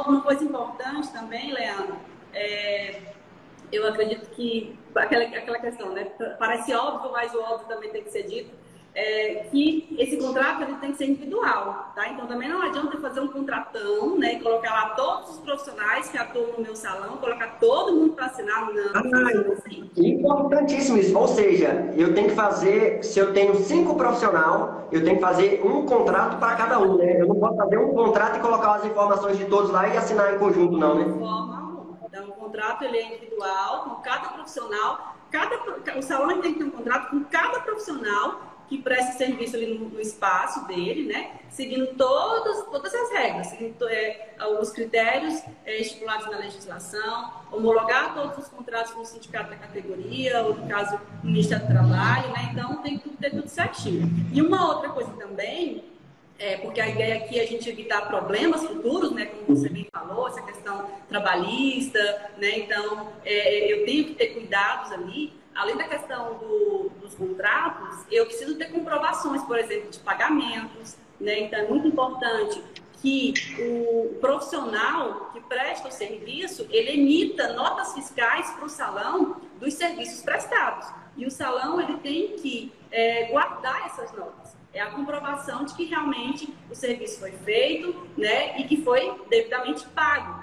uma coisa importante também, Leandro, é, eu acredito que aquela, aquela questão, né? Parece óbvio, mas o óbvio também tem que ser dito é, que esse tem que ser individual, tá? Então também não adianta fazer um contratão, né? E colocar lá todos os profissionais que atuam no meu salão, colocar todo mundo para assinar, não. Ah, assim. Importantíssimo isso. Ou seja, eu tenho que fazer, se eu tenho cinco profissional, eu tenho que fazer um contrato para cada um, né? Eu não posso fazer um contrato e colocar as informações de todos lá e assinar em conjunto, não, né? De forma. Então o contrato ele é individual, com cada profissional, cada, o salão tem que ter um contrato com cada profissional que presta serviço ali no, no, espaço dele, né? Seguindo todas, todas as regras, seguindo é, os critérios é, estipulados na legislação, homologar todos os contratos com o sindicato da categoria, ou no caso, o Ministério do Trabalho, né? Então tem que ter tudo certinho. E uma outra coisa também, é, porque a ideia aqui é a gente evitar problemas futuros, né? Como você bem falou, essa questão trabalhista, né? Então, é, eu tenho que ter cuidados ali além da questão do, contratos, eu preciso ter comprovações, por exemplo, de pagamentos, né? Então é muito importante que o profissional que presta o serviço, ele emita notas fiscais para o salão dos serviços prestados. E o salão, ele tem que é, guardar essas notas. É a comprovação de que realmente o serviço foi feito, né, e que foi devidamente pago.